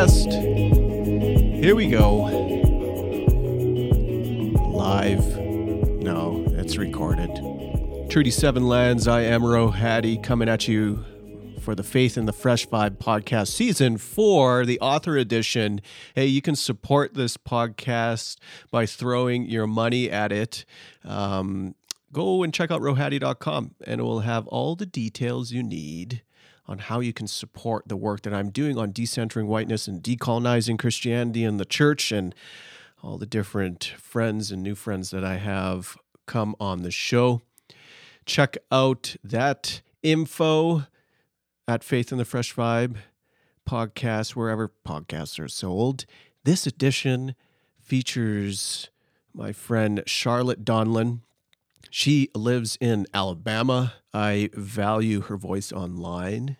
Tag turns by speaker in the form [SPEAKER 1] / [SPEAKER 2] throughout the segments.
[SPEAKER 1] guest. Here we go. Live. No, it's recorded. Treaty 7 Lands, I am Rohadi coming at you for the Faith in the Fresh Vibe podcast season four, the author edition. Hey, you can support this podcast by throwing your money at it. Um, go and check out rohadi.com and it will have all the details you need on how you can support the work that I'm doing on decentering whiteness and decolonizing Christianity and the church and all the different friends and new friends that I have come on the show. Check out that info at Faith in the Fresh Vibe podcast, wherever podcasts are sold. This edition features my friend Charlotte Donlon. She lives in Alabama. I value her voice online.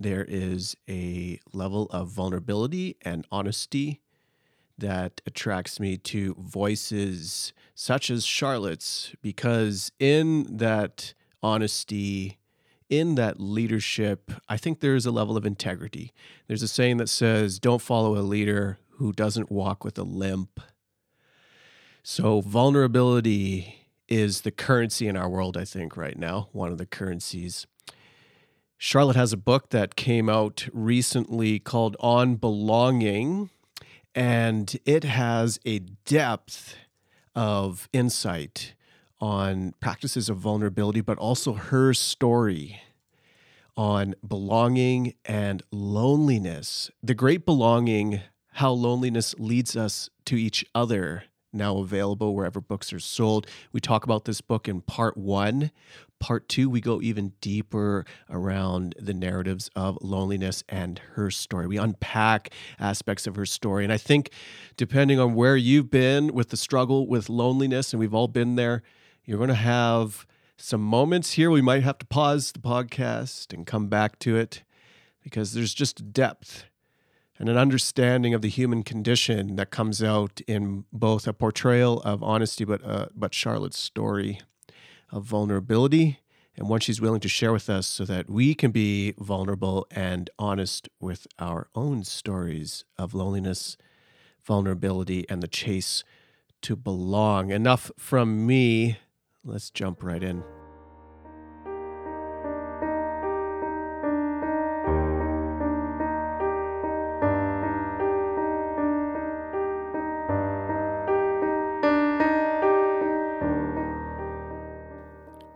[SPEAKER 1] There is a level of vulnerability and honesty that attracts me to voices such as Charlotte's because in that honesty, in that leadership, I think there's a level of integrity. There's a saying that says, don't follow a leader who doesn't walk with a limp. So, vulnerability is the currency in our world, I think, right now, one of the currencies. Charlotte has a book that came out recently called On Belonging, and it has a depth of insight on practices of vulnerability, but also her story on belonging and loneliness. The great belonging, how loneliness leads us to each other now available wherever books are sold. We talk about this book in part one. Part two, we go even deeper around the narratives of loneliness and her story. We unpack aspects of her story. And I think, depending on where you've been with the struggle with loneliness, and we've all been there, you're going to have some moments here. We might have to pause the podcast and come back to it because there's just depth and an understanding of the human condition that comes out in both a portrayal of honesty, but uh, but Charlotte's story of vulnerability and one she's willing to share with us, so that we can be vulnerable and honest with our own stories of loneliness, vulnerability, and the chase to belong. Enough from me. Let's jump right in.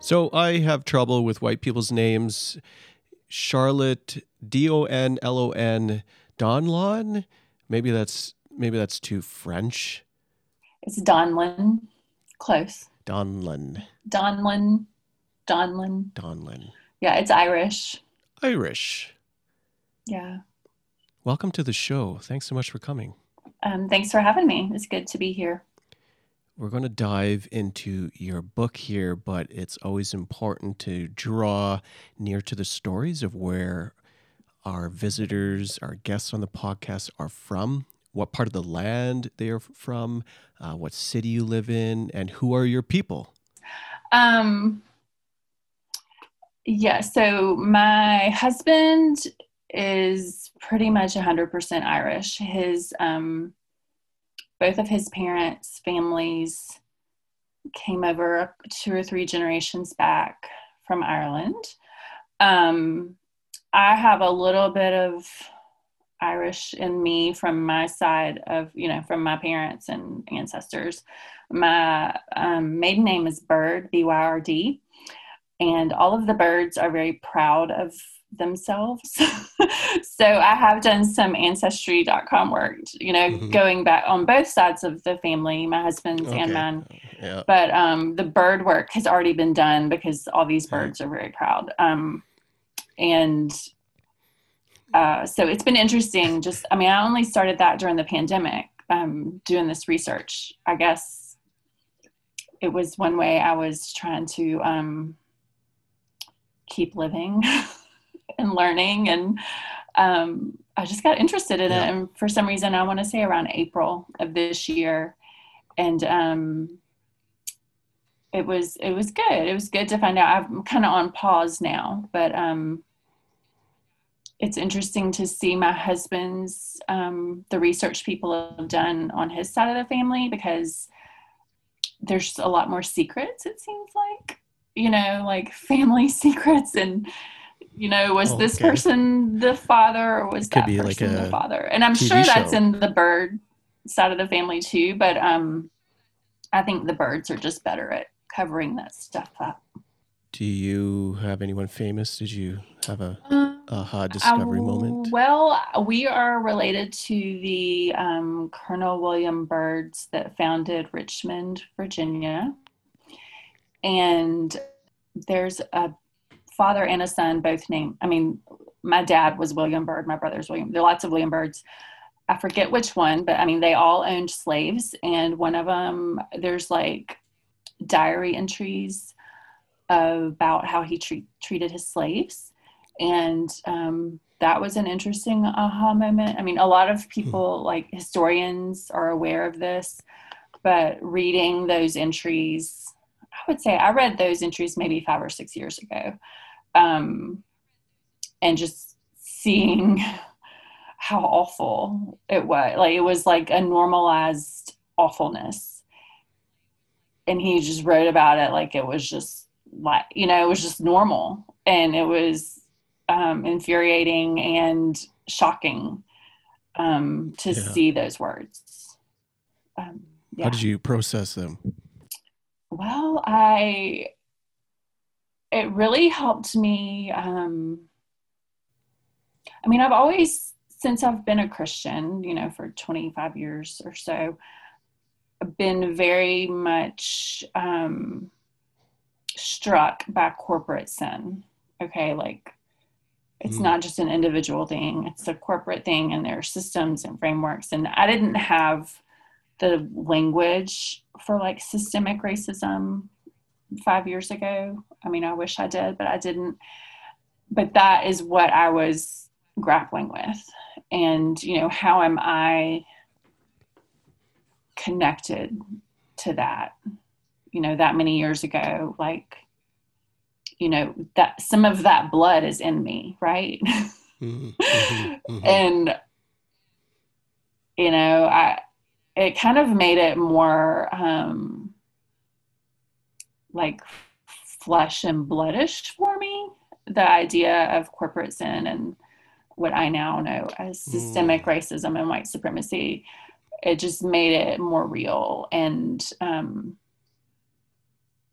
[SPEAKER 1] So I have trouble with white people's names. Charlotte D O N L O N Donlon. Maybe that's maybe that's too French.
[SPEAKER 2] It's Donlin. Close.
[SPEAKER 1] Donlin.
[SPEAKER 2] Donlin. Donlin.
[SPEAKER 1] Donlin.
[SPEAKER 2] Yeah, it's Irish.
[SPEAKER 1] Irish.
[SPEAKER 2] Yeah.
[SPEAKER 1] Welcome to the show. Thanks so much for coming.
[SPEAKER 2] Um, thanks for having me. It's good to be here.
[SPEAKER 1] We're going to dive into your book here, but it's always important to draw near to the stories of where our visitors, our guests on the podcast are from, what part of the land they are from, uh, what city you live in, and who are your people.
[SPEAKER 2] Um, yeah, so my husband is pretty much 100% Irish. His um, both of his parents' families came over two or three generations back from Ireland. Um, I have a little bit of Irish in me from my side of, you know, from my parents and ancestors. My um, maiden name is Byrd, B Y R D, and all of the Byrds are very proud of themselves. so I have done some ancestry.com work, you know, mm-hmm. going back on both sides of the family, my husband's okay. and mine. Yeah. But um, the Byrd work has already been done because all these Byrds are very proud. Um, and uh, so it's been interesting. Just, I mean, I only started that during the pandemic, um, doing this research. I guess it was one way I was trying to um, keep living. and learning and um, I just got interested in yeah. it. And for some reason, I want to say around April of this year, and um, it was it was good. It was good to find out. I'm kind of on pause now, but um, it's interesting to see my husband's um, the research people have done on his side of the family because there's a lot more secrets it seems like you know like family secrets and you know was oh, this person the father or was that person like the father? And i'm TV sure that's show. in the Byrd side of the family too but um i think the Byrds are just better at covering that stuff up.
[SPEAKER 1] Do you have anyone famous? Did you have a um, aha discovery uh, moment?
[SPEAKER 2] Well we are related to the um, colonel William Byrds that founded richmond virginia. And there's a father and a son, both named. I mean, my dad was William Byrd. My brother's William. There are lots of William Byrds. I forget which one, but I mean, they all owned slaves, and one of them, there's like diary entries about how he treat, treated his slaves, and um, that was an interesting aha moment. I mean, a lot of hmm. people, like historians, are aware of this, but reading those entries, I would say I read those entries maybe five or six years ago, um, and just seeing how awful it was. Like it was like a normalized awfulness. And he just wrote about it like it was just like, you know, it was just normal. And it was um, infuriating and shocking um, to yeah. see those words.
[SPEAKER 1] Um, yeah. How did you process them?
[SPEAKER 2] Well, I it really helped me. Um, I mean, I've always, since I've been a Christian, you know, for 25 years or so, been very much um, struck by corporate sin. Okay, like it's mm. not just an individual thing, it's a corporate thing, and there are systems and frameworks. And I didn't have the language for like systemic racism five years ago. I mean, I wish I did, but I didn't. But that is what I was grappling with. And, you know, how am I connected to that? You know, that many years ago, like, you know, that some of that blood is in me, right? Mm-hmm, mm-hmm, mm-hmm. and, you know, I, it kind of made it more, um, like flesh and bloodish for me the idea of corporate sin and what I now know as systemic mm. racism and white supremacy. It just made it more real, and um,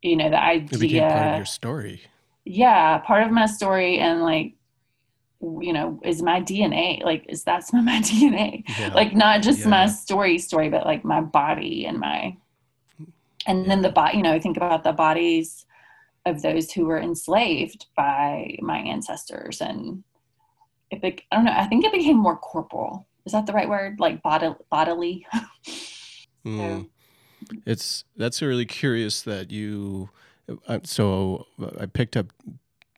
[SPEAKER 2] you know the idea. It became
[SPEAKER 1] part of your story.
[SPEAKER 2] Yeah, part of my story, and like you know is my dna like is that's my, my dna yeah. like not just yeah. my story story but like my body and my and then the body you know think about the bodies of those who were enslaved by my ancestors and it be, i don't know i think it became more corporal is that the right word like bod- bodily
[SPEAKER 1] mm. so. it's that's really curious that you uh, so i picked up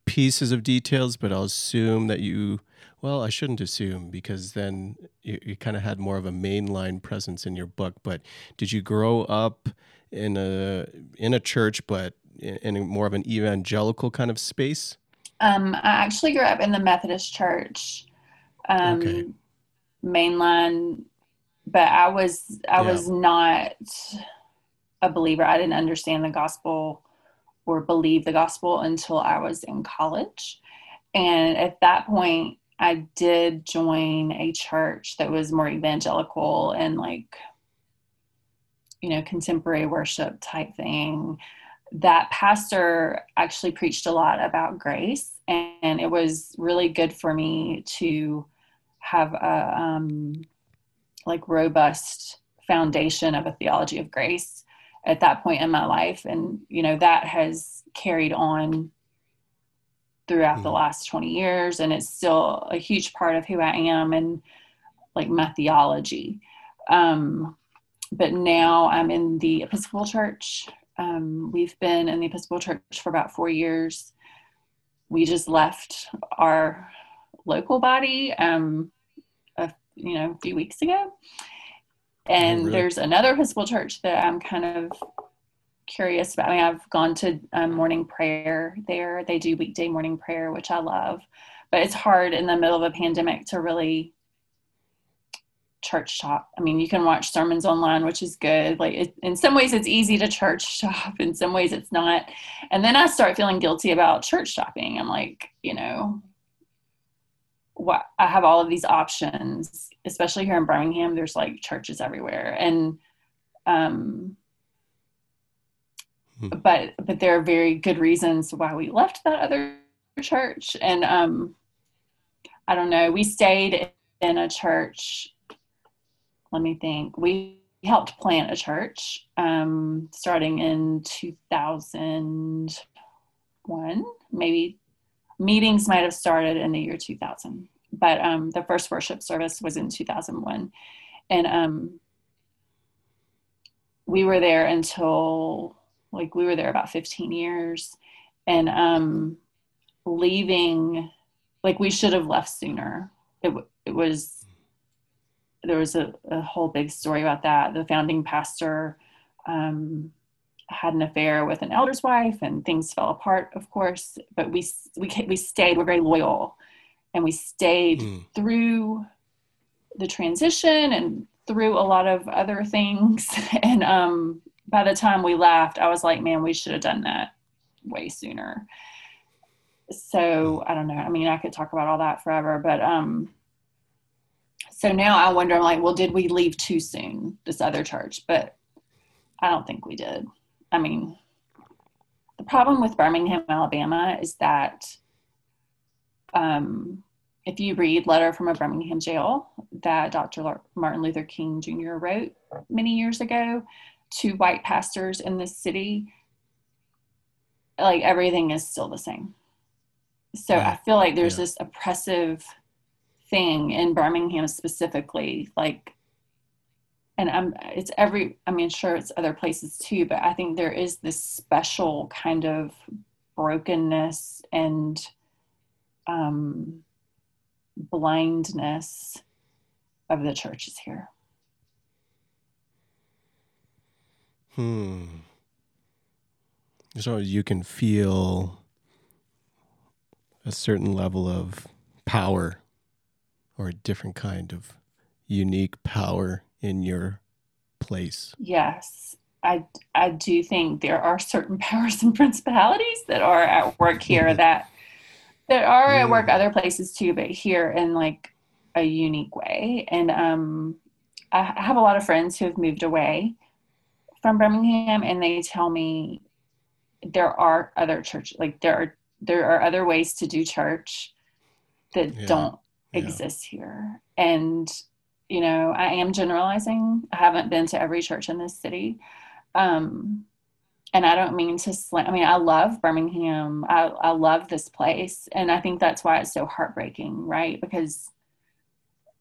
[SPEAKER 1] pieces of details but i'll assume that you well i shouldn't assume because then you, you kind of had more of a mainline presence in your book but did you grow up in a in a church, but in, in more of an evangelical kind of space?
[SPEAKER 2] Um, I actually grew up in the Methodist Church, um, okay. mainline, but I was I yeah. was not a believer. I didn't understand the gospel or believe the gospel until I was in college, and at that point, I did join a church that was more evangelical and like you know, contemporary worship type thing, that pastor actually preached a lot about grace. And it was really good for me to have a um, like robust foundation of a theology of grace at that point in my life. And, you know, that has carried on throughout mm. the last 20 years. And it's still a huge part of who I am and like my theology. Um, but now I'm in the Episcopal Church. Um, we've been in the Episcopal Church for about four years. We just left our local body, um, a, you know, a few weeks ago. And oh, really? there's another Episcopal church that I'm kind of curious about. I mean, I've gone to um, morning prayer there. They do weekday morning prayer, which I love. but it's hard in the middle of a pandemic to really church shop. I mean, you can watch sermons online, which is good. Like it, in some ways, it's easy to church shop. In some ways, it's not. And then I start feeling guilty about church shopping. I'm like, you know, what I have all of these options, especially here in Birmingham. There's like churches everywhere, and um, but but there are very good reasons why we left that other church, and um, I don't know. We stayed in a church let me think. We helped plant a church um, starting in 2001, maybe. Meetings might have started in the year 2000, but um, the first worship service was in 2001. And um, we were there until, like, we were there about 15 years. And um, leaving, like, we should have left sooner. It, it was there was a, a, whole big story about that. The founding pastor um, had an affair with an elder's wife, and things fell apart, of course. But we we we stayed. We're very loyal, and we stayed mm. through the transition and through a lot of other things. And um, by the time we left, I was like, man, we should have done that way sooner. So I don't know. I mean, I could talk about all that forever, but um, so now I wonder, I'm like, well, did we leave too soon, this other church? But I don't think we did. I mean, the problem with Birmingham, Alabama is that um, if you read Letter from a Birmingham Jail that Dr. Martin Luther King Jr. wrote many years ago to white pastors in this city, like everything is still the same. So I feel like there's yeah. this oppressive thing in Birmingham specifically, like, and I'm, it's every, I mean, sure, it's other places too, but I think there is this special kind of brokenness and um, blindness of the churches here.
[SPEAKER 1] Hmm. So you can feel a certain level of power or a different kind of unique power in your place.
[SPEAKER 2] Yes. I, I do think there are certain powers and principalities that are at work here that that are at work other places too, but here in like a unique way. And um, I have a lot of friends who have moved away from Birmingham, and they tell me there are other church like there are there are other ways to do church that yeah. don't exist here. And, you know, I am generalizing. I haven't been to every church in this city. Um, and I don't mean to slam. I mean, I love Birmingham. I, I love this place. And I think that's why it's so heartbreaking, right? Because,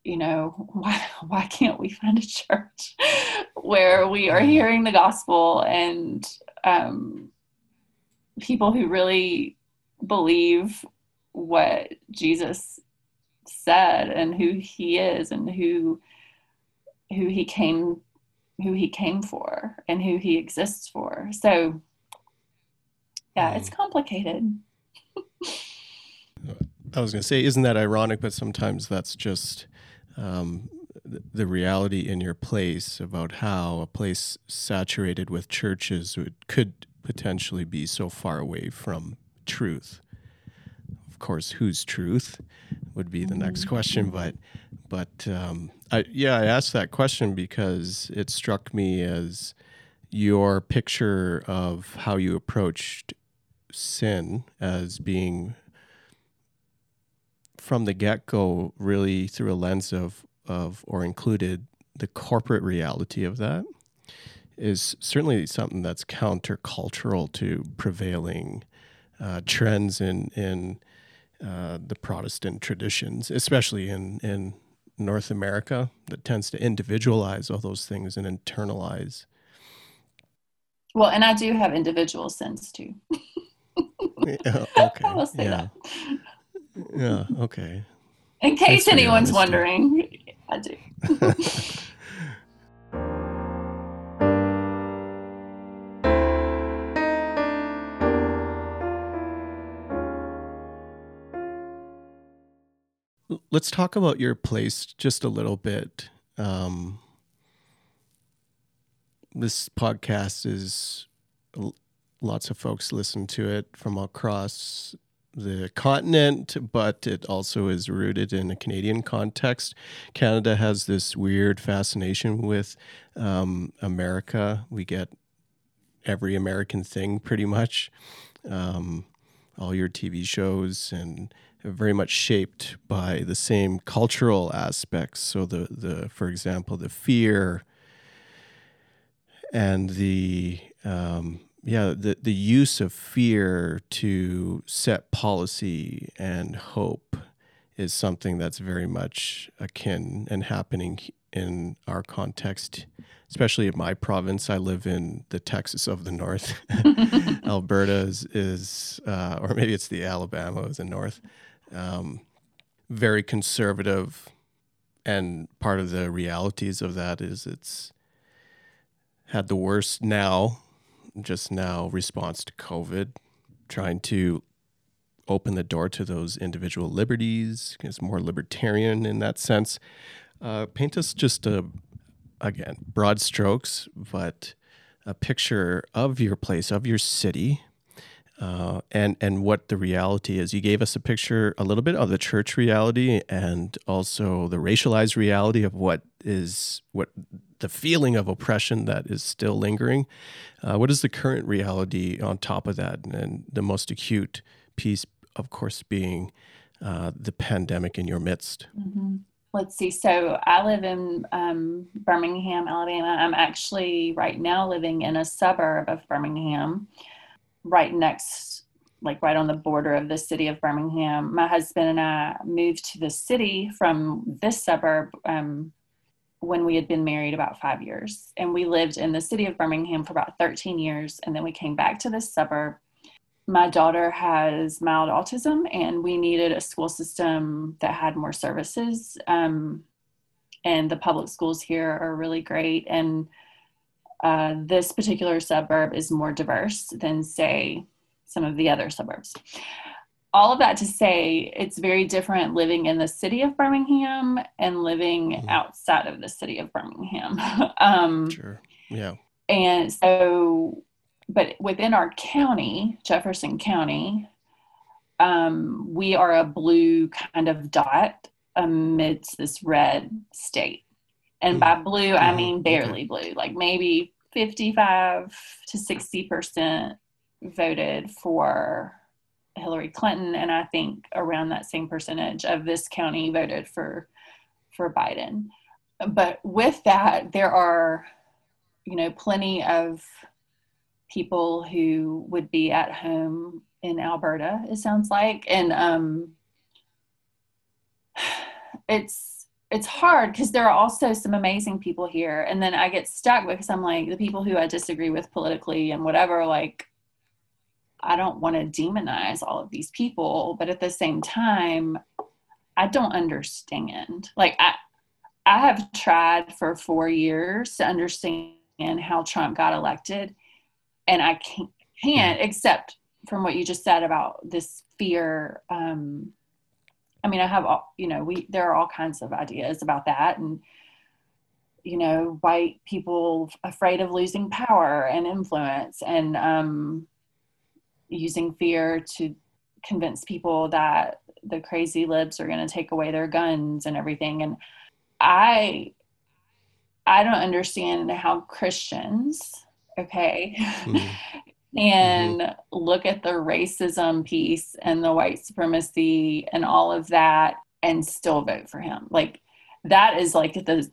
[SPEAKER 2] you know, why, why can't we find a church where we are hearing the gospel and um, people who really believe what Jesus said and who he is and who who he came who he came for and who he exists for. So yeah, it's mm. complicated.
[SPEAKER 1] I was going to say, isn't that ironic? But sometimes that's just um, the reality in your place about how a place saturated with churches would, could potentially be so far away from truth. Of course, whose truth? would be the next question. But but um, I, yeah, I asked that question because it struck me as your picture of how you approached sin as being from the get go really through a lens of of or included the corporate reality of that is certainly something that's countercultural to prevailing uh, trends in in uh, the Protestant traditions, especially in, in North America, that tends to individualize all those things and internalize.
[SPEAKER 2] Well, and I do have individual sins too.
[SPEAKER 1] yeah, okay. I will say yeah. that. Yeah, okay.
[SPEAKER 2] In case anyone's wondering, I do.
[SPEAKER 1] Let's talk about your place just a little bit. Um, this podcast is lots of folks listen to it from across the continent, but it also is rooted in a Canadian context. Canada has this weird fascination with um, America. We get every American thing pretty much. Um, all your TV shows and very much shaped by the same cultural aspects. So the the for example the fear and the um, yeah the the use of fear to set policy and hope is something that's very much akin and happening in our context especially in my province. I live in the texas of the north. Alberta is, is uh, or maybe it's the alabama is the north. Um, very conservative and part of the realities of that is it's had the worst now just now response to COVID, trying to open the door to those individual liberties. It's more libertarian in that sense. Uh, paint us just a, again, broad strokes, but a picture of your place, of your city, uh, and and what the reality is. You gave us a picture, a little bit of the church reality, and also the racialized reality of what is what the feeling of oppression that is still lingering. Uh, what is the current reality on top of that? And the most acute piece, of course, being uh, the pandemic in your midst.
[SPEAKER 2] Mm-hmm. Let's see. So I live in um, Birmingham, Alabama. I'm actually right now living in a suburb of Birmingham, right next, like right on the border of the city of Birmingham. My husband and I moved to the city from this suburb um, when we had been married about five years. And we lived in the city of Birmingham for about 13 years. And then we came back to this suburb. My daughter has mild autism, and we needed a school system that had more services. Um, and the public schools here are really great. And uh, this particular suburb is more diverse than, say, some of the other suburbs all of that to say it's very different living in the city of Birmingham and living mm-hmm. outside of the city of Birmingham. um,
[SPEAKER 1] sure. Yeah.
[SPEAKER 2] And so, but within our county, Jefferson County, um, we are a blue kind of dot amidst this red state. And mm-hmm. by blue, mm-hmm. I mean barely okay. blue, like maybe 55 to 60% voted for Hillary Clinton, and I think around that same percentage of this county voted for for Biden. But with that, there are, you know, plenty of people who would be at home in Alberta. It sounds like, and um, it's it's hard because there are also some amazing people here, and then I get stuck because I'm like the people who I disagree with politically and whatever, like I don't want to demonize all of these people, but at the same time, I don't understand. Like I I have tried for 4 years to understand how Trump got elected and I can't, can't except from what you just said about this fear um I mean, I have all, you know, we there are all kinds of ideas about that and you know, white people afraid of losing power and influence and um using fear to convince people that the crazy libs are going to take away their guns and everything and i i don't understand how christians okay mm-hmm. and mm-hmm. look at the racism piece and the white supremacy and all of that and still vote for him like that is like the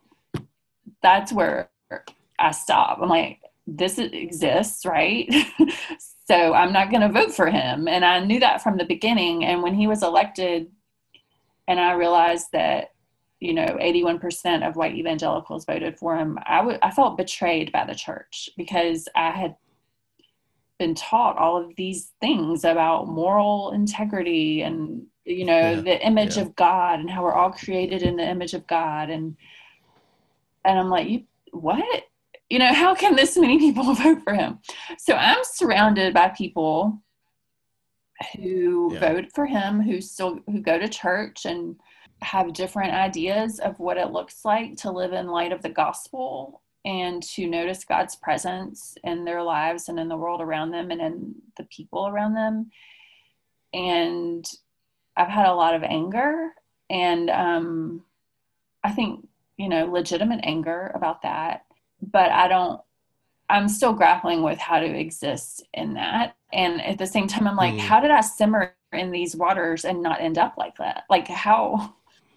[SPEAKER 2] that's where i stop i'm like this exists right So I'm not going to vote for him. And I knew that from the beginning. And when he was elected, and I realized that, you know, 81% of white evangelicals voted for him, I, w- I felt betrayed by the church because I had been taught all of these things about moral integrity and, you know, yeah, the image yeah. of God and how we're all created in the image of God. And, and I'm like, you, what? You know, how can this many people vote for him? So I'm surrounded by people who yeah. vote for him, who still who go to church, and have different ideas of what it looks like to live in light of the gospel and to notice God's presence in their lives and in the world around them and in the people around them. And I've had a lot of anger and um, I think, you know, legitimate anger about that. But I don't, I'm still grappling with how to exist in that. And at the same time, I'm like, mm. how did I simmer in these waters and not end up like that? Like, how?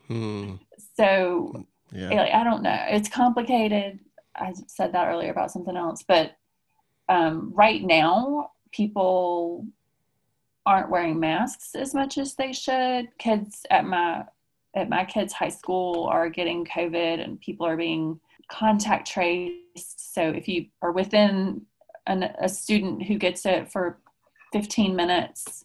[SPEAKER 2] Mm. So, yeah. I don't know. It's complicated. I said that earlier about something else, but um, right now, people aren't wearing masks as much as they should. Kids at my at my kids' high school are getting COVID, and people are being contact traced. So if you are within an, a student who gets it for 15 minutes,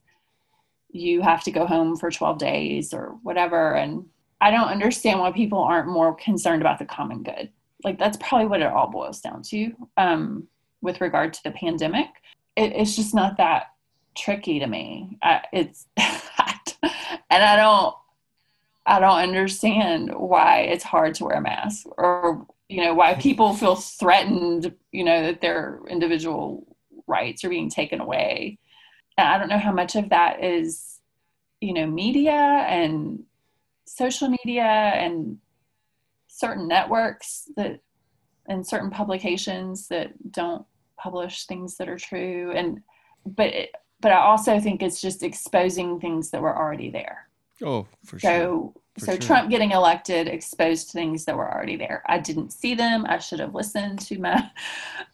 [SPEAKER 2] you have to go home for 12 days or whatever. And I don't understand why people aren't more concerned about the common good like that's probably what it all boils down to um, with regard to the pandemic. It, it's just not that tricky to me. I, it's and I don't I don't understand why it's hard to wear a mask or you know why people feel threatened you know that their individual rights are being taken away. And I don't know how much of that is you know media and social media and certain networks that and certain publications that don't publish things that are true and but it, but I also think it's just exposing things that were already there.
[SPEAKER 1] Oh, for
[SPEAKER 2] so,
[SPEAKER 1] sure.
[SPEAKER 2] For so sure. Trump getting elected exposed things that were already there. I didn't see them. I should have listened to my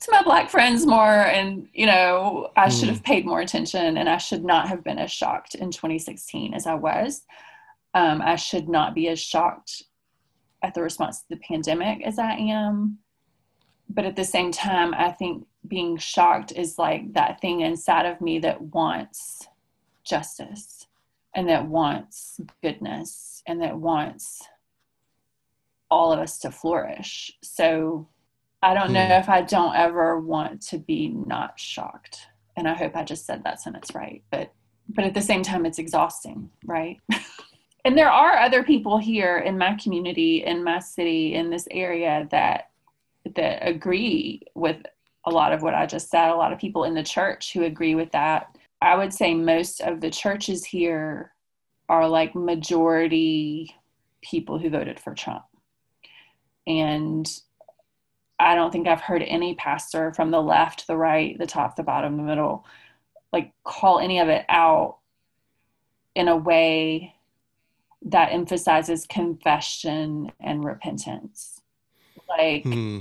[SPEAKER 2] to my black friends more and you know, I mm. should have paid more attention and I should not have been as shocked in 2016 as I was. Um, I should not be as shocked at the response to the pandemic as I am. But at the same time, I think being shocked is like that thing inside of me that wants justice and that wants goodness and that wants all of us to flourish. So I don't know hmm. if I don't ever want to be not shocked. And I hope I just said that sentence right. But but at the same time it's exhausting, right? and there are other people here in my community in my city in this area that that agree with a lot of what i just said a lot of people in the church who agree with that i would say most of the churches here are like majority people who voted for trump and i don't think i've heard any pastor from the left the right the top the bottom the middle like call any of it out in a way that emphasizes confession and repentance. Like hmm.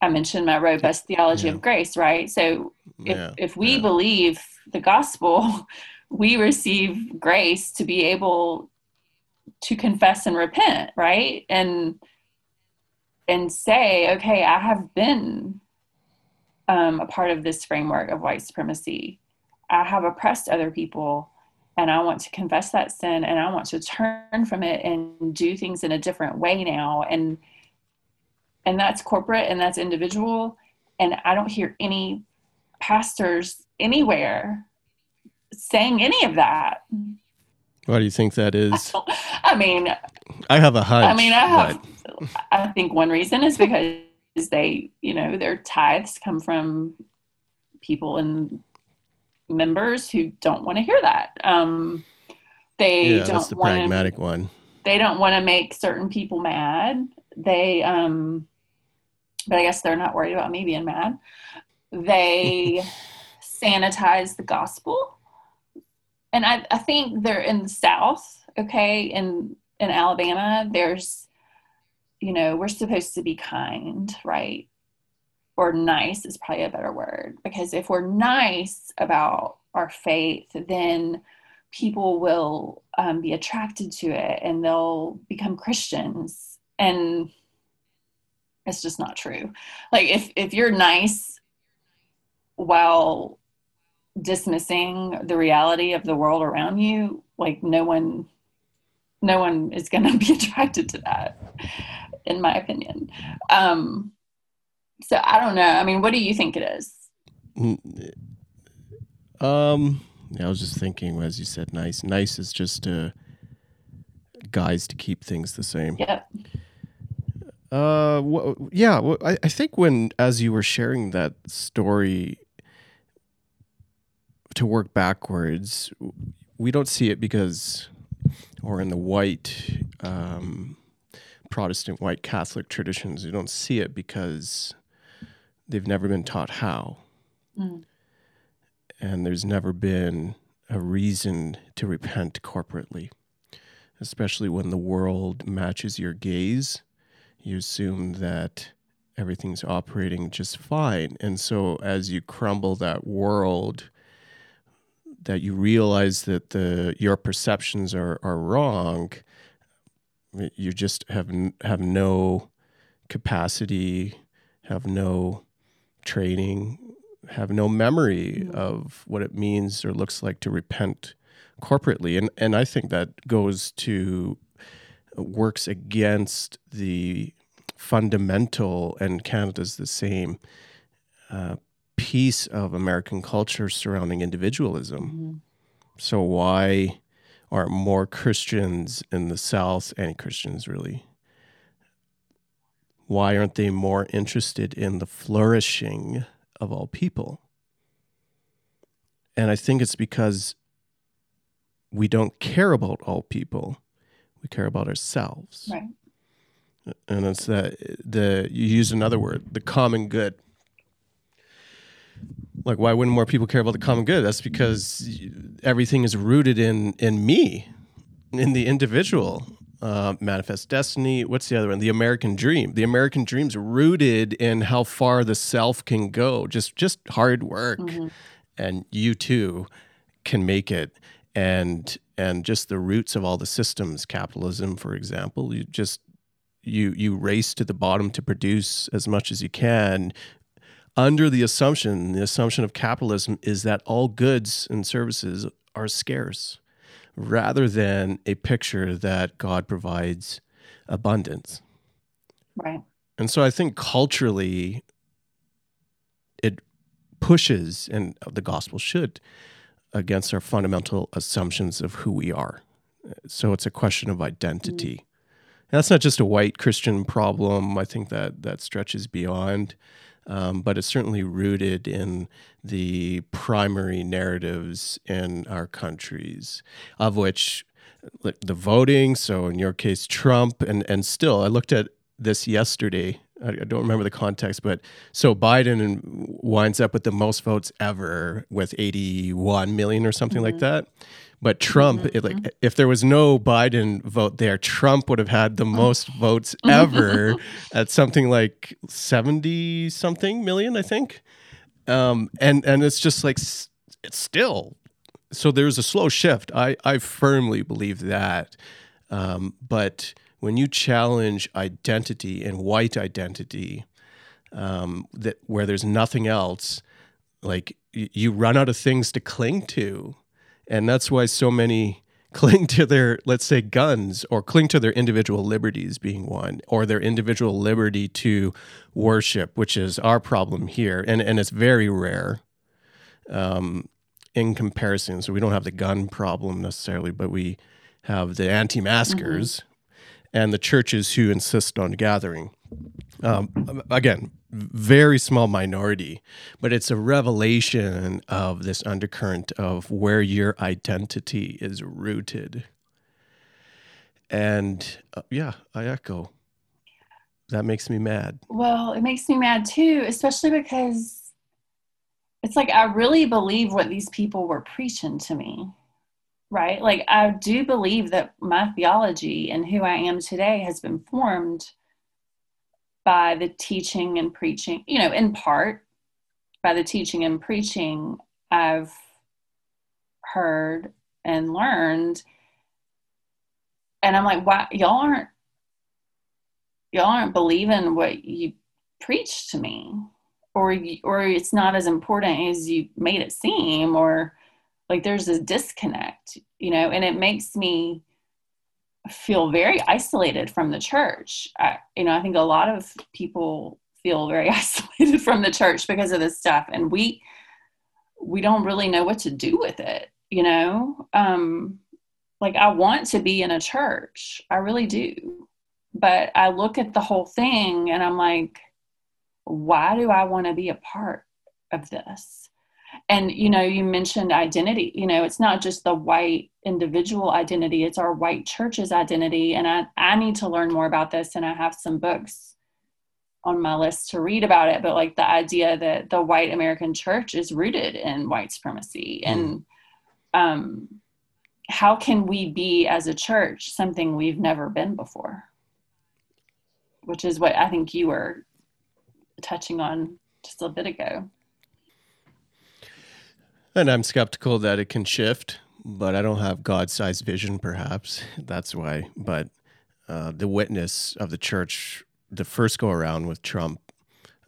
[SPEAKER 2] I mentioned my robust theology yeah. of grace, right? So if, yeah. if we yeah. believe the gospel, we receive grace to be able to confess and repent, right? And and say, okay, I have been um, a part of this framework of white supremacy. I have oppressed other people and I want to confess that sin and I want to turn from it and do things in a different way now and and that's corporate and that's individual and I don't hear any pastors anywhere saying any of that.
[SPEAKER 1] Why do you think that is?
[SPEAKER 2] I mean,
[SPEAKER 1] I have a hunch.
[SPEAKER 2] I mean, I have. But... I think one reason is because they, you know, their tithes come from people and members who don't want to hear that. Um, they
[SPEAKER 1] yeah,
[SPEAKER 2] don't
[SPEAKER 1] that's the
[SPEAKER 2] wanna,
[SPEAKER 1] pragmatic one.
[SPEAKER 2] They don't want to make certain people mad. They, um, but I guess they're not worried about me being mad. They sanitize the gospel, and I, I think they're in the South. Okay, in in Alabama, there's, you know, we're supposed to be kind, right? or nice is probably a better word because if we're nice about our faith then people will um, be attracted to it and they'll become christians and it's just not true like if if you're nice while dismissing the reality of the world around you like no one no one is going to be attracted to that in my opinion um so I don't know. I mean, what do you think it is?
[SPEAKER 1] Um, I was just thinking as you said, nice. Nice is just a guise to keep things the same.
[SPEAKER 2] Yep.
[SPEAKER 1] Uh, wh- yeah. Well, I, I think when as you were sharing that story, to work backwards, we don't see it because, or in the white, um, Protestant white Catholic traditions, you don't see it because they've never been taught how.
[SPEAKER 2] Mm.
[SPEAKER 1] And there's never been a reason to repent corporately, especially when the world matches your gaze. You assume that everything's operating just fine. And so as you crumble that world, that you realize that the your perceptions are, are wrong, you just have have no capacity, have no training, have no memory mm-hmm. of what it means or looks like to repent corporately. And and I think that goes to works against the fundamental and Canada's the same uh, piece of American culture surrounding individualism.
[SPEAKER 2] Mm-hmm.
[SPEAKER 1] So why are more Christians in the South, any Christians really? Why aren't they more interested in the flourishing of all people? And I think it's because we don't care about all people. We care about ourselves.
[SPEAKER 2] Right.
[SPEAKER 1] And it's that the you used another word, the common good. Like why wouldn't more people care about the common good? That's because everything is rooted in in me in the individual uh, manifest destiny. What's the other one? The american dream. The american dream's rooted in how far the self can go. Just just hard work.
[SPEAKER 2] Mm-hmm.
[SPEAKER 1] and you too can make it. And and just the roots of all the systems capitalism for example you just you you race to the bottom to produce as much as you can under the assumption, the assumption of capitalism is that all goods and services are scarce, rather than a picture that God provides abundance.
[SPEAKER 2] Right.
[SPEAKER 1] And so I think culturally, it pushes, and the gospel should, against our fundamental assumptions of who we are. So it's a question of identity. And that's not just a white Christian problem. I think that that stretches beyond um, but it's certainly rooted in the primary narratives in our countries, of which the voting, so in your case, Trump, and, and still, I looked at this yesterday. I don't remember the context, but so Biden winds up with the most votes ever with 81 million or something mm-hmm. like that. But Trump, mm-hmm. it, like, if there was no Biden vote there, Trump would have had the most votes ever at something like seventy something million, I think. Um, and and it's just like it's still. So there's a slow shift. I I firmly believe that. Um, but when you challenge identity and white identity, um, that where there's nothing else, like you run out of things to cling to and that's why so many cling to their, let's say, guns or cling to their individual liberties being one, or their individual liberty to worship, which is our problem here. And, and it's very rare um, in comparison. So we don't have the gun problem necessarily, but we have the anti maskers mm-hmm. And the churches who insist on gathering. Um, again, very small minority, but it's a revelation of this undercurrent of where your identity is rooted. And uh, yeah, I echo. That makes me mad.
[SPEAKER 2] Well, it makes me mad too, especially because it's like I really believe what these people were preaching to me. Right? Like I do believe that my theology and who I am today has been formed by the teaching and preaching, you know, in part by the teaching and preaching I've heard and learned. And I'm like, why y'all aren't y'all aren't believing what you preach to me or or it's not as important as you made it seem or like there's a disconnect you know and it makes me feel very isolated from the church. I, you know, I think a lot of people feel very isolated from the church because of this stuff, and we we don't really know what to do with it. You know, um, like I want to be in a church. I really do. But I look at the whole thing and I'm like, why do I want to be a part of this? And you know, you mentioned identity. You know, it's not just the white individual identity, it's our white church's identity. And I, I need to learn more about this and I have some books on my list to read about it, but like the idea that the white American church is rooted in white supremacy mm. and um how can we be as a church something we've never been before which is what i think you were touching on just a bit ago
[SPEAKER 1] and i'm skeptical that it can shift but i don't have god-sized vision perhaps that's why but uh, the witness of the church the first go around with trump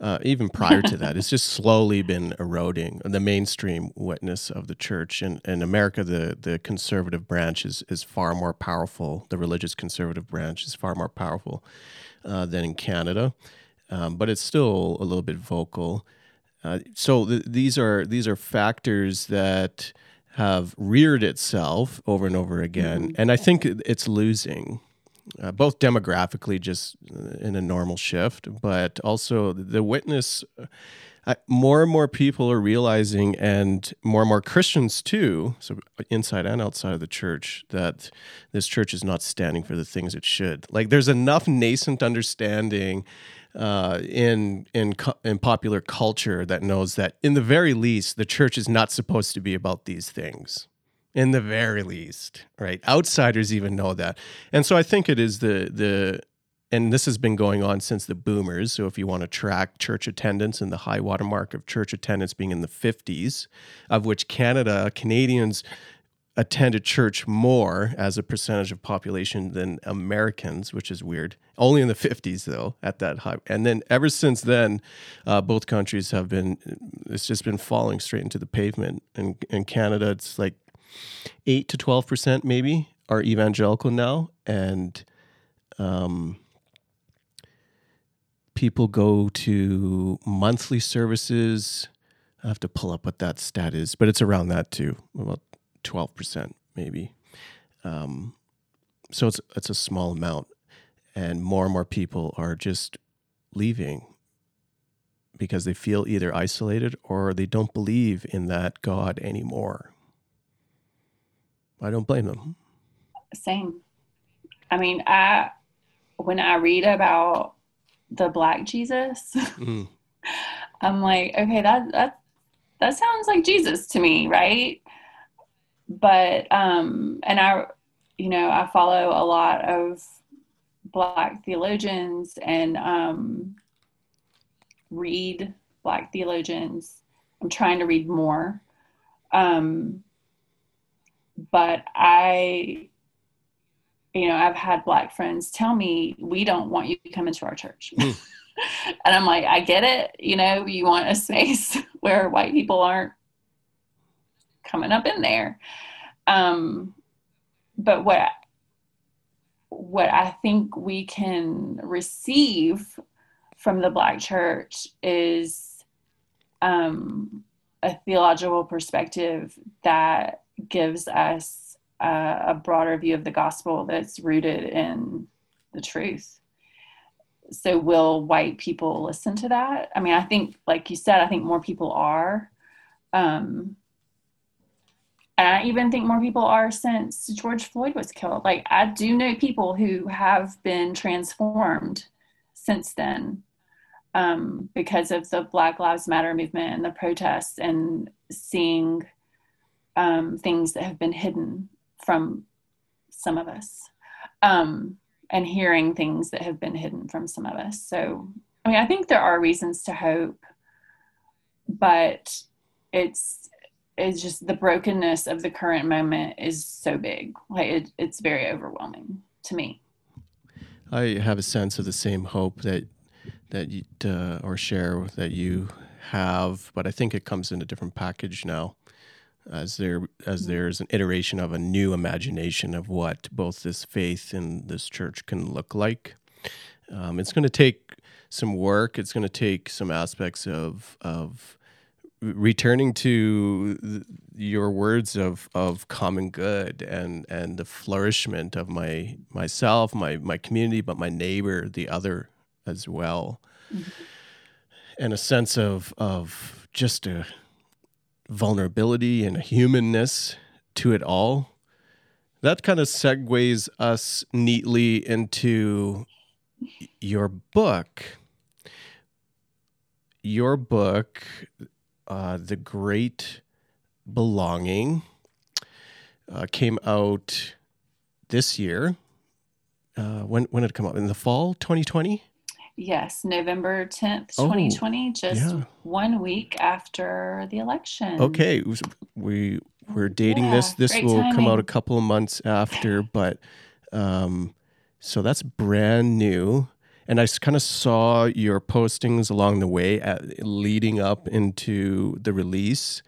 [SPEAKER 1] uh, even prior to that, it's just slowly been eroding the mainstream witness of the church. And in America, the, the conservative branch is, is far more powerful. The religious conservative branch is far more powerful uh, than in Canada, um, but it's still a little bit vocal. Uh, so th- these are these are factors that have reared itself over and over again, mm-hmm. and I think it's losing uh, both demographically, just in a normal shift, but also the witness. Uh, more and more people are realizing, and more and more Christians too, so inside and outside of the church, that this church is not standing for the things it should. Like, there's enough nascent understanding uh, in in in popular culture that knows that, in the very least, the church is not supposed to be about these things in the very least, right? Outsiders even know that. And so I think it is the the and this has been going on since the boomers. So if you want to track church attendance and the high watermark of church attendance being in the 50s, of which Canada, Canadians attended church more as a percentage of population than Americans, which is weird. Only in the 50s, though, at that high. And then ever since then, uh, both countries have been, it's just been falling straight into the pavement. And in Canada, it's like 8 to 12% maybe are evangelical now and um, people go to monthly services i have to pull up what that stat is but it's around that too about 12% maybe um, so it's it's a small amount and more and more people are just leaving because they feel either isolated or they don't believe in that god anymore I don't blame them.
[SPEAKER 2] Same. I mean, I when I read about the black Jesus, mm. I'm like, okay, that that that sounds like Jesus to me, right? But um and I you know, I follow a lot of black theologians and um read black theologians. I'm trying to read more. Um but I, you know, I've had black friends tell me, we don't want you to come into our church. Mm. and I'm like, I get it. You know, you want a space where white people aren't coming up in there. Um, but what, what I think we can receive from the black church is um, a theological perspective that gives us uh, a broader view of the gospel that's rooted in the truth. So, will white people listen to that? I mean, I think, like you said, I think more people are. Um, and I even think more people are since George Floyd was killed. Like, I do know people who have been transformed since then um, because of the Black Lives Matter movement and the protests and seeing um, things that have been hidden from some of us um, and hearing things that have been hidden from some of us. So, I mean, I think there are reasons to hope, but it's it's just the brokenness of the current moment is so big. Like it, it's very overwhelming to me.
[SPEAKER 1] I have a sense of the same hope that that you uh, or share that you have, but I think it comes in a different package now as there as there's an iteration of a new imagination of what both this faith and this church can look like. Um, it's going to take some work. It's going to take some aspects of of returning to your words of of common good and and the flourishment of my myself, my my community, but my neighbor, the other as well, mm-hmm. and a sense of of just a vulnerability and a humanness to it all. That kind of segues us neatly into your book. Your book, uh, The Great Belonging, uh, came out this year. Uh, when when did it come out? In the fall, 2020.
[SPEAKER 2] Yes, November 10th, 2020, oh, just yeah. one week after the election.
[SPEAKER 1] Okay, we we're dating yeah, this. This will timing. come out a couple of months after, but um, so that's brand new. And I kind of saw your postings along the way, at, leading up into the release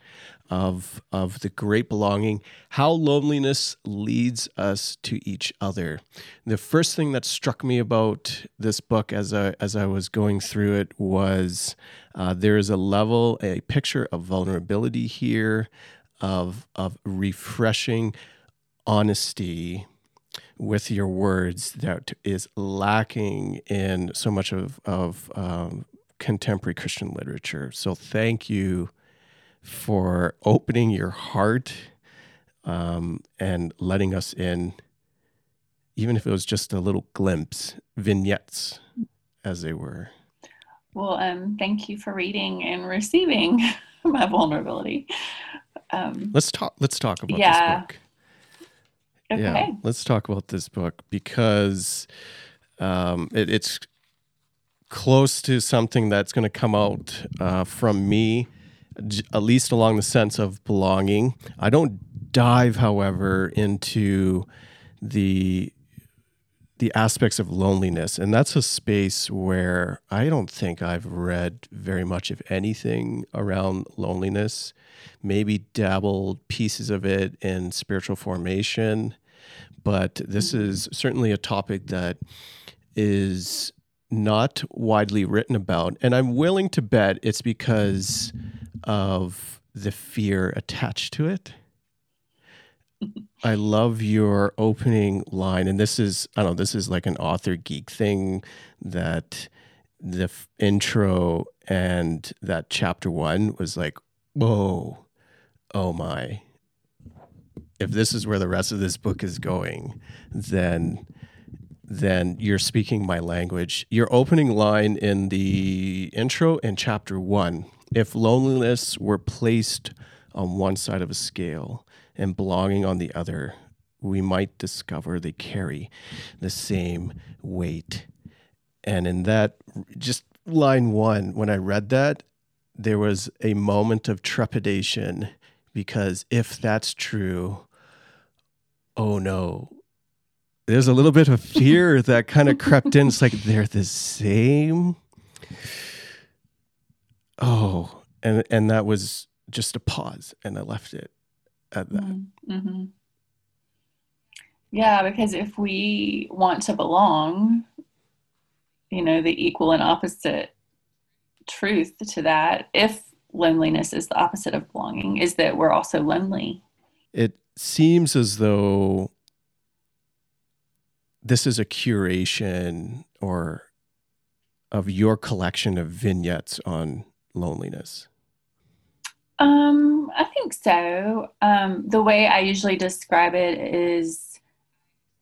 [SPEAKER 1] of of the great belonging. How loneliness leads us to each other. The first thing that struck me about this book as i as i was going through it was uh, there is a level a picture of vulnerability here of of refreshing honesty with your words that is lacking in so much of of um, contemporary Christian literature. So thank you for opening your heart um, and letting us in, even if it was just a little glimpse, vignettes, as they were.
[SPEAKER 2] Well, um, thank you for reading and receiving my vulnerability.
[SPEAKER 1] Um, let's talk. Let's talk about yeah. this book. Okay. Yeah, let's talk about this book because um, it, it's close to something that's going to come out uh, from me at least along the sense of belonging. I don't dive, however, into the the aspects of loneliness, and that's a space where I don't think I've read very much of anything around loneliness. Maybe dabbled pieces of it in spiritual formation, but this mm-hmm. is certainly a topic that is not widely written about. And I'm willing to bet it's because of the fear attached to it. I love your opening line, and this is I don't know this is like an author geek thing that the f- intro and that chapter one was like, whoa, oh my. If this is where the rest of this book is going, then then you're speaking my language. Your opening line in the intro in chapter one if loneliness were placed on one side of a scale and belonging on the other, we might discover they carry the same weight. And in that, just line one, when I read that, there was a moment of trepidation because if that's true, oh no, there's a little bit of fear that kind of crept in. It's like they're the same oh, and and that was just a pause, and I left it at that. Mm-hmm. mm-hmm.
[SPEAKER 2] Yeah, because if we want to belong, you know, the equal and opposite truth to that, if loneliness is the opposite of belonging, is that we're also lonely.
[SPEAKER 1] It seems as though this is a curation or of your collection of vignettes on loneliness?
[SPEAKER 2] Um, I think so. Um, the way I usually describe it is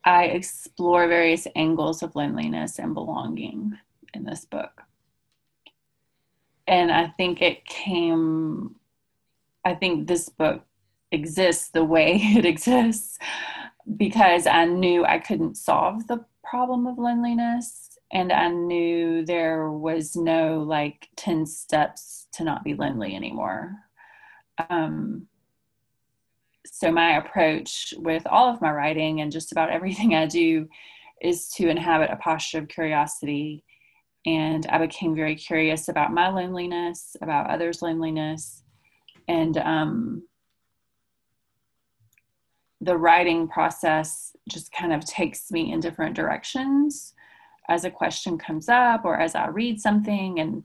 [SPEAKER 2] I explore various angles of loneliness and belonging in this book. And I think it came, I think this book exists the way it exists because I knew I couldn't solve the problem of loneliness and I knew there was no like 10 steps to not be lonely anymore. Um, so, my approach with all of my writing and just about everything I do is to inhabit a posture of curiosity. And I became very curious about my loneliness, about others' loneliness. And um, the writing process just kind of takes me in different directions as a question comes up or as I read something. And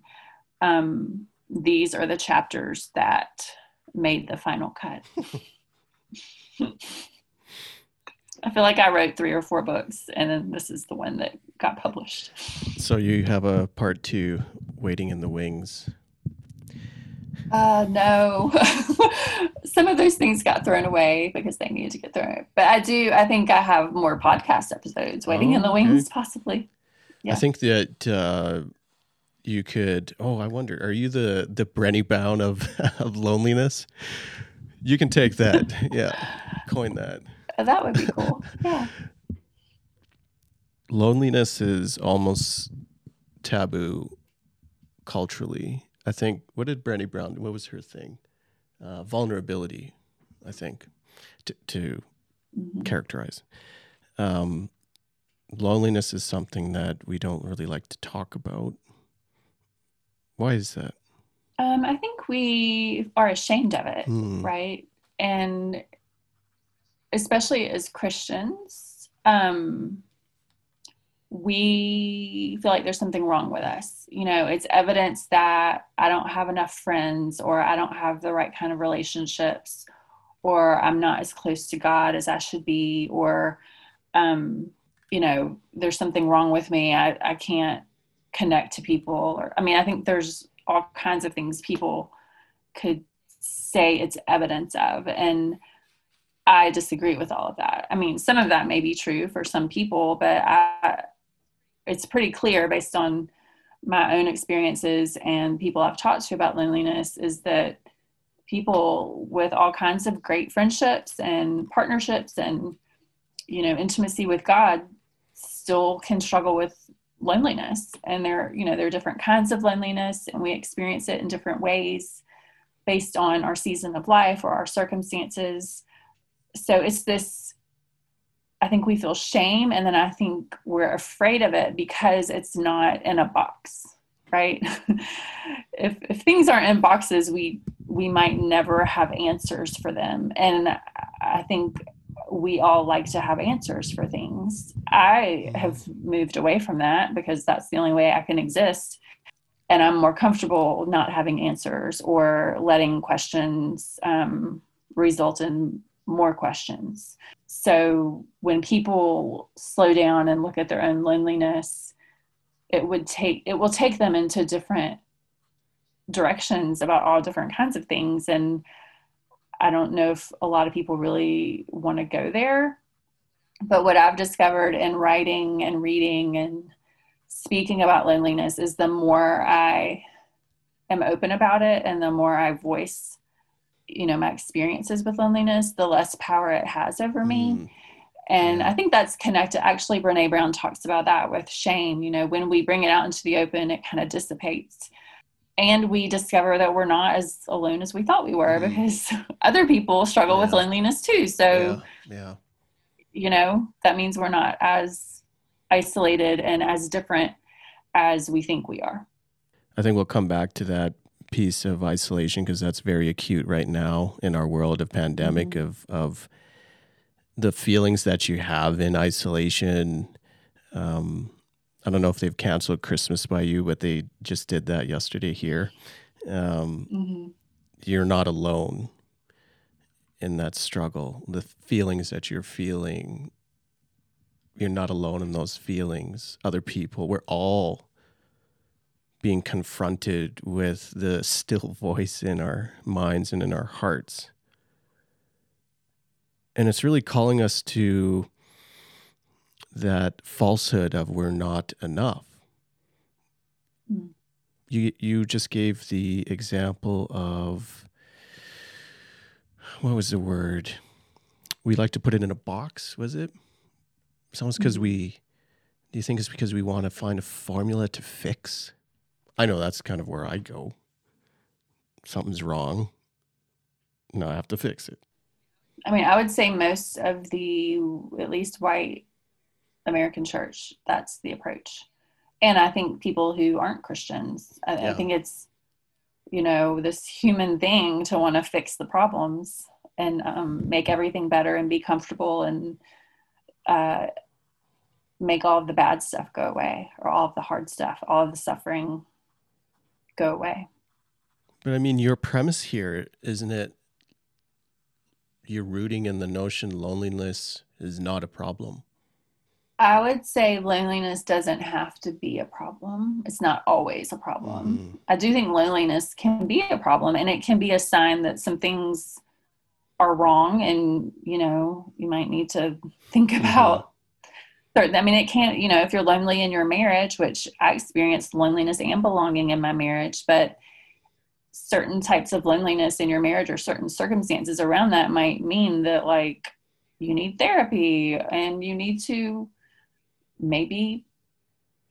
[SPEAKER 2] um, these are the chapters that made the final cut. I feel like I wrote three or four books, and then this is the one that got published.
[SPEAKER 1] So you have a part two waiting in the wings.
[SPEAKER 2] Uh, no. Some of those things got thrown away because they needed to get thrown. But I do. I think I have more podcast episodes waiting oh, in the wings, okay. possibly.
[SPEAKER 1] Yeah. I think that uh, you could. Oh, I wonder. Are you the the Brené Brown of of loneliness? You can take that. yeah, coin that.
[SPEAKER 2] That would be cool. Yeah.
[SPEAKER 1] Loneliness is almost taboo culturally. I think. What did Brandy Brown? What was her thing? Uh, vulnerability. I think to, to mm-hmm. characterize. Um, loneliness is something that we don't really like to talk about. Why is that?
[SPEAKER 2] Um, I think we are ashamed of it, mm. right? And especially as Christians, um, we feel like there's something wrong with us. You know, it's evidence that I don't have enough friends or I don't have the right kind of relationships or I'm not as close to God as I should be or um, you know, there's something wrong with me. I, I can't connect to people or I mean, I think there's all kinds of things people could say it's evidence of and I disagree with all of that. I mean, some of that may be true for some people, but I, it's pretty clear based on my own experiences and people I've talked to about loneliness is that people with all kinds of great friendships and partnerships and you know intimacy with God still can struggle with loneliness. And there you know there are different kinds of loneliness and we experience it in different ways based on our season of life or our circumstances. So it's this I think we feel shame and then I think we're afraid of it because it's not in a box, right? if if things aren't in boxes, we we might never have answers for them. And I think we all like to have answers for things. I have moved away from that because that's the only way I can exist. And I'm more comfortable not having answers or letting questions um, result in more questions. So when people slow down and look at their own loneliness, it would take it will take them into different directions about all different kinds of things and I don't know if a lot of people really want to go there. But what I've discovered in writing and reading and speaking about loneliness is the more I am open about it and the more I voice you know my experiences with loneliness the less power it has over me mm. and i think that's connected actually brene brown talks about that with shame you know when we bring it out into the open it kind of dissipates and we discover that we're not as alone as we thought we were mm. because other people struggle yeah. with loneliness too so
[SPEAKER 1] yeah. yeah
[SPEAKER 2] you know that means we're not as isolated and as different as we think we are
[SPEAKER 1] i think we'll come back to that piece of isolation because that's very acute right now in our world of pandemic mm-hmm. of of the feelings that you have in isolation. Um, I don't know if they've canceled Christmas by you, but they just did that yesterday here. Um, mm-hmm. You're not alone in that struggle. The feelings that you're feeling, you're not alone in those feelings. Other people, we're all being confronted with the still voice in our minds and in our hearts. And it's really calling us to that falsehood of we're not enough. Mm. You you just gave the example of what was the word? We like to put it in a box, was it? It's almost because mm-hmm. we do you think it's because we want to find a formula to fix I know that's kind of where I go. Something's wrong. Now I have to fix it.
[SPEAKER 2] I mean, I would say most of the, at least white American church, that's the approach. And I think people who aren't Christians, I, yeah. I think it's, you know, this human thing to want to fix the problems and um, make everything better and be comfortable and uh, make all of the bad stuff go away or all of the hard stuff, all of the suffering go away.
[SPEAKER 1] But I mean, your premise here, isn't it? You're rooting in the notion loneliness is not a problem.
[SPEAKER 2] I would say loneliness doesn't have to be a problem. It's not always a problem. Mm. I do think loneliness can be a problem and it can be a sign that some things are wrong and, you know, you might need to think mm-hmm. about. I mean, it can't, you know, if you're lonely in your marriage, which I experienced loneliness and belonging in my marriage, but certain types of loneliness in your marriage or certain circumstances around that might mean that like you need therapy and you need to maybe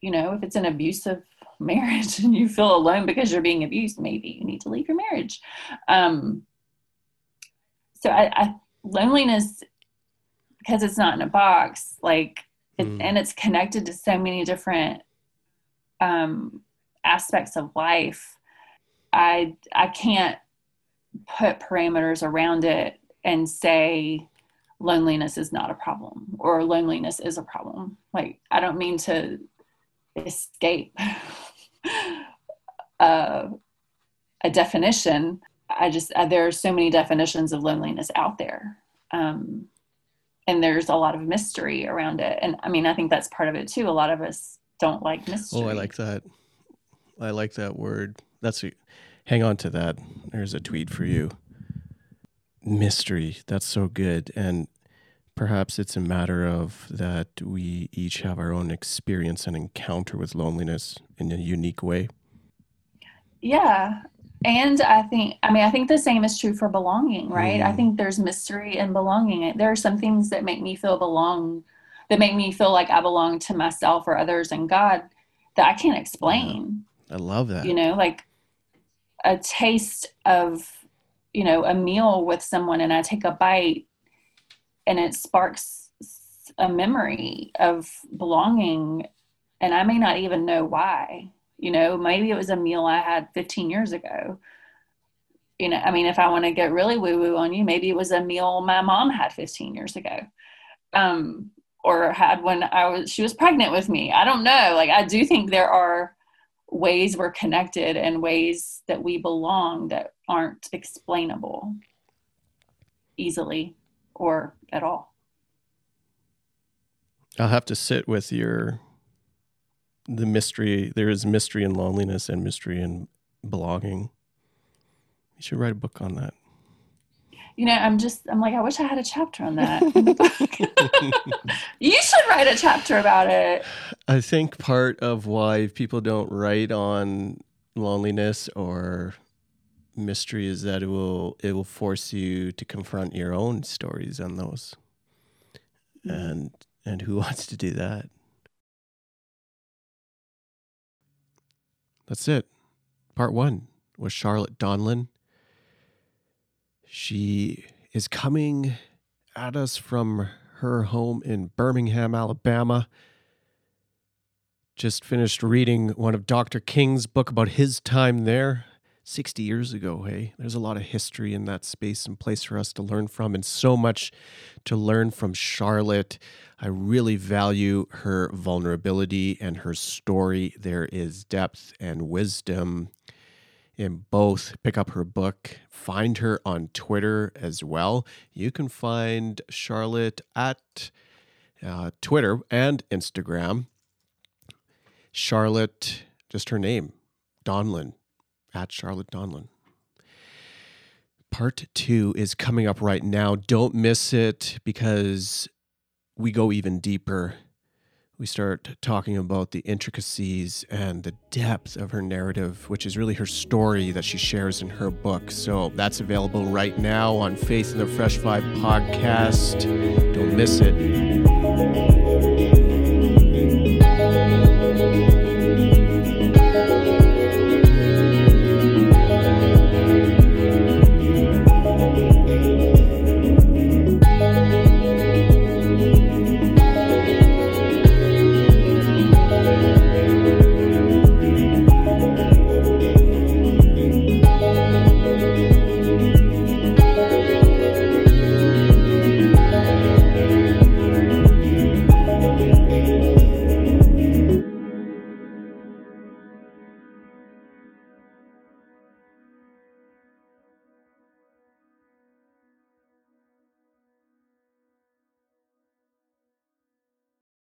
[SPEAKER 2] you know if it's an abusive marriage and you feel alone because you're being abused maybe you need to leave your marriage. Um so i, I loneliness because it's not in a box like it, mm. and it's connected to so many different um aspects of life i i can't put parameters around it and say loneliness is not a problem or loneliness is a problem. Like, I don't mean to escape uh, a definition. I just, uh, there are so many definitions of loneliness out there. Um, and there's a lot of mystery around it. And I mean, I think that's part of it too. A lot of us don't like mystery.
[SPEAKER 1] Oh, I like that. I like that word. That's a, hang on to that. There's a tweet for you mystery. That's so good. And perhaps it's a matter of that we each have our own experience and encounter with loneliness in a unique way.
[SPEAKER 2] Yeah. And I think, I mean, I think the same is true for belonging, right? Mm. I think there's mystery in belonging. There are some things that make me feel belong, that make me feel like I belong to myself or others and God that I can't explain.
[SPEAKER 1] Yeah. I love that.
[SPEAKER 2] You know, like a taste of you know a meal with someone and i take a bite and it sparks a memory of belonging and i may not even know why you know maybe it was a meal i had 15 years ago. You know i mean if i want to get really woo woo on you maybe it was a meal my mom had 15 years ago. Um or had when i was she was pregnant with me. I don't know. Like i do think there are ways we're connected and ways that we belong that aren't explainable easily or at all.
[SPEAKER 1] I'll have to sit with your the mystery. There is mystery and loneliness and mystery and belonging. You should write a book on that.
[SPEAKER 2] You know, I'm just, I'm like, I wish I had a chapter on that. you should write a chapter about it.
[SPEAKER 1] I think part of why people don't write on loneliness or mystery is that it will it will force you to confront your own stories on those. Mm-hmm. And and who wants to do that? That's it. Part 1 was Charlotte Donlon. She is coming at us from her home in Birmingham, Alabama. Just finished reading one of Dr. King's book about his time there. 60 years ago, hey, there's a lot of history in that space and place for us to learn from, and so much to learn from Charlotte. I really value her vulnerability and her story. There is depth and wisdom in both. Pick up her book, find her on Twitter as well. You can find Charlotte at uh, Twitter and Instagram. Charlotte, just her name, Donlon at Charlotte Donlon. Part two is coming up right now. Don't miss it because we go even deeper. We start talking about the intricacies and the depth of her narrative, which is really her story that she shares in her book. So that's available right now on Faith in the Fresh Vibe podcast. Don't miss it.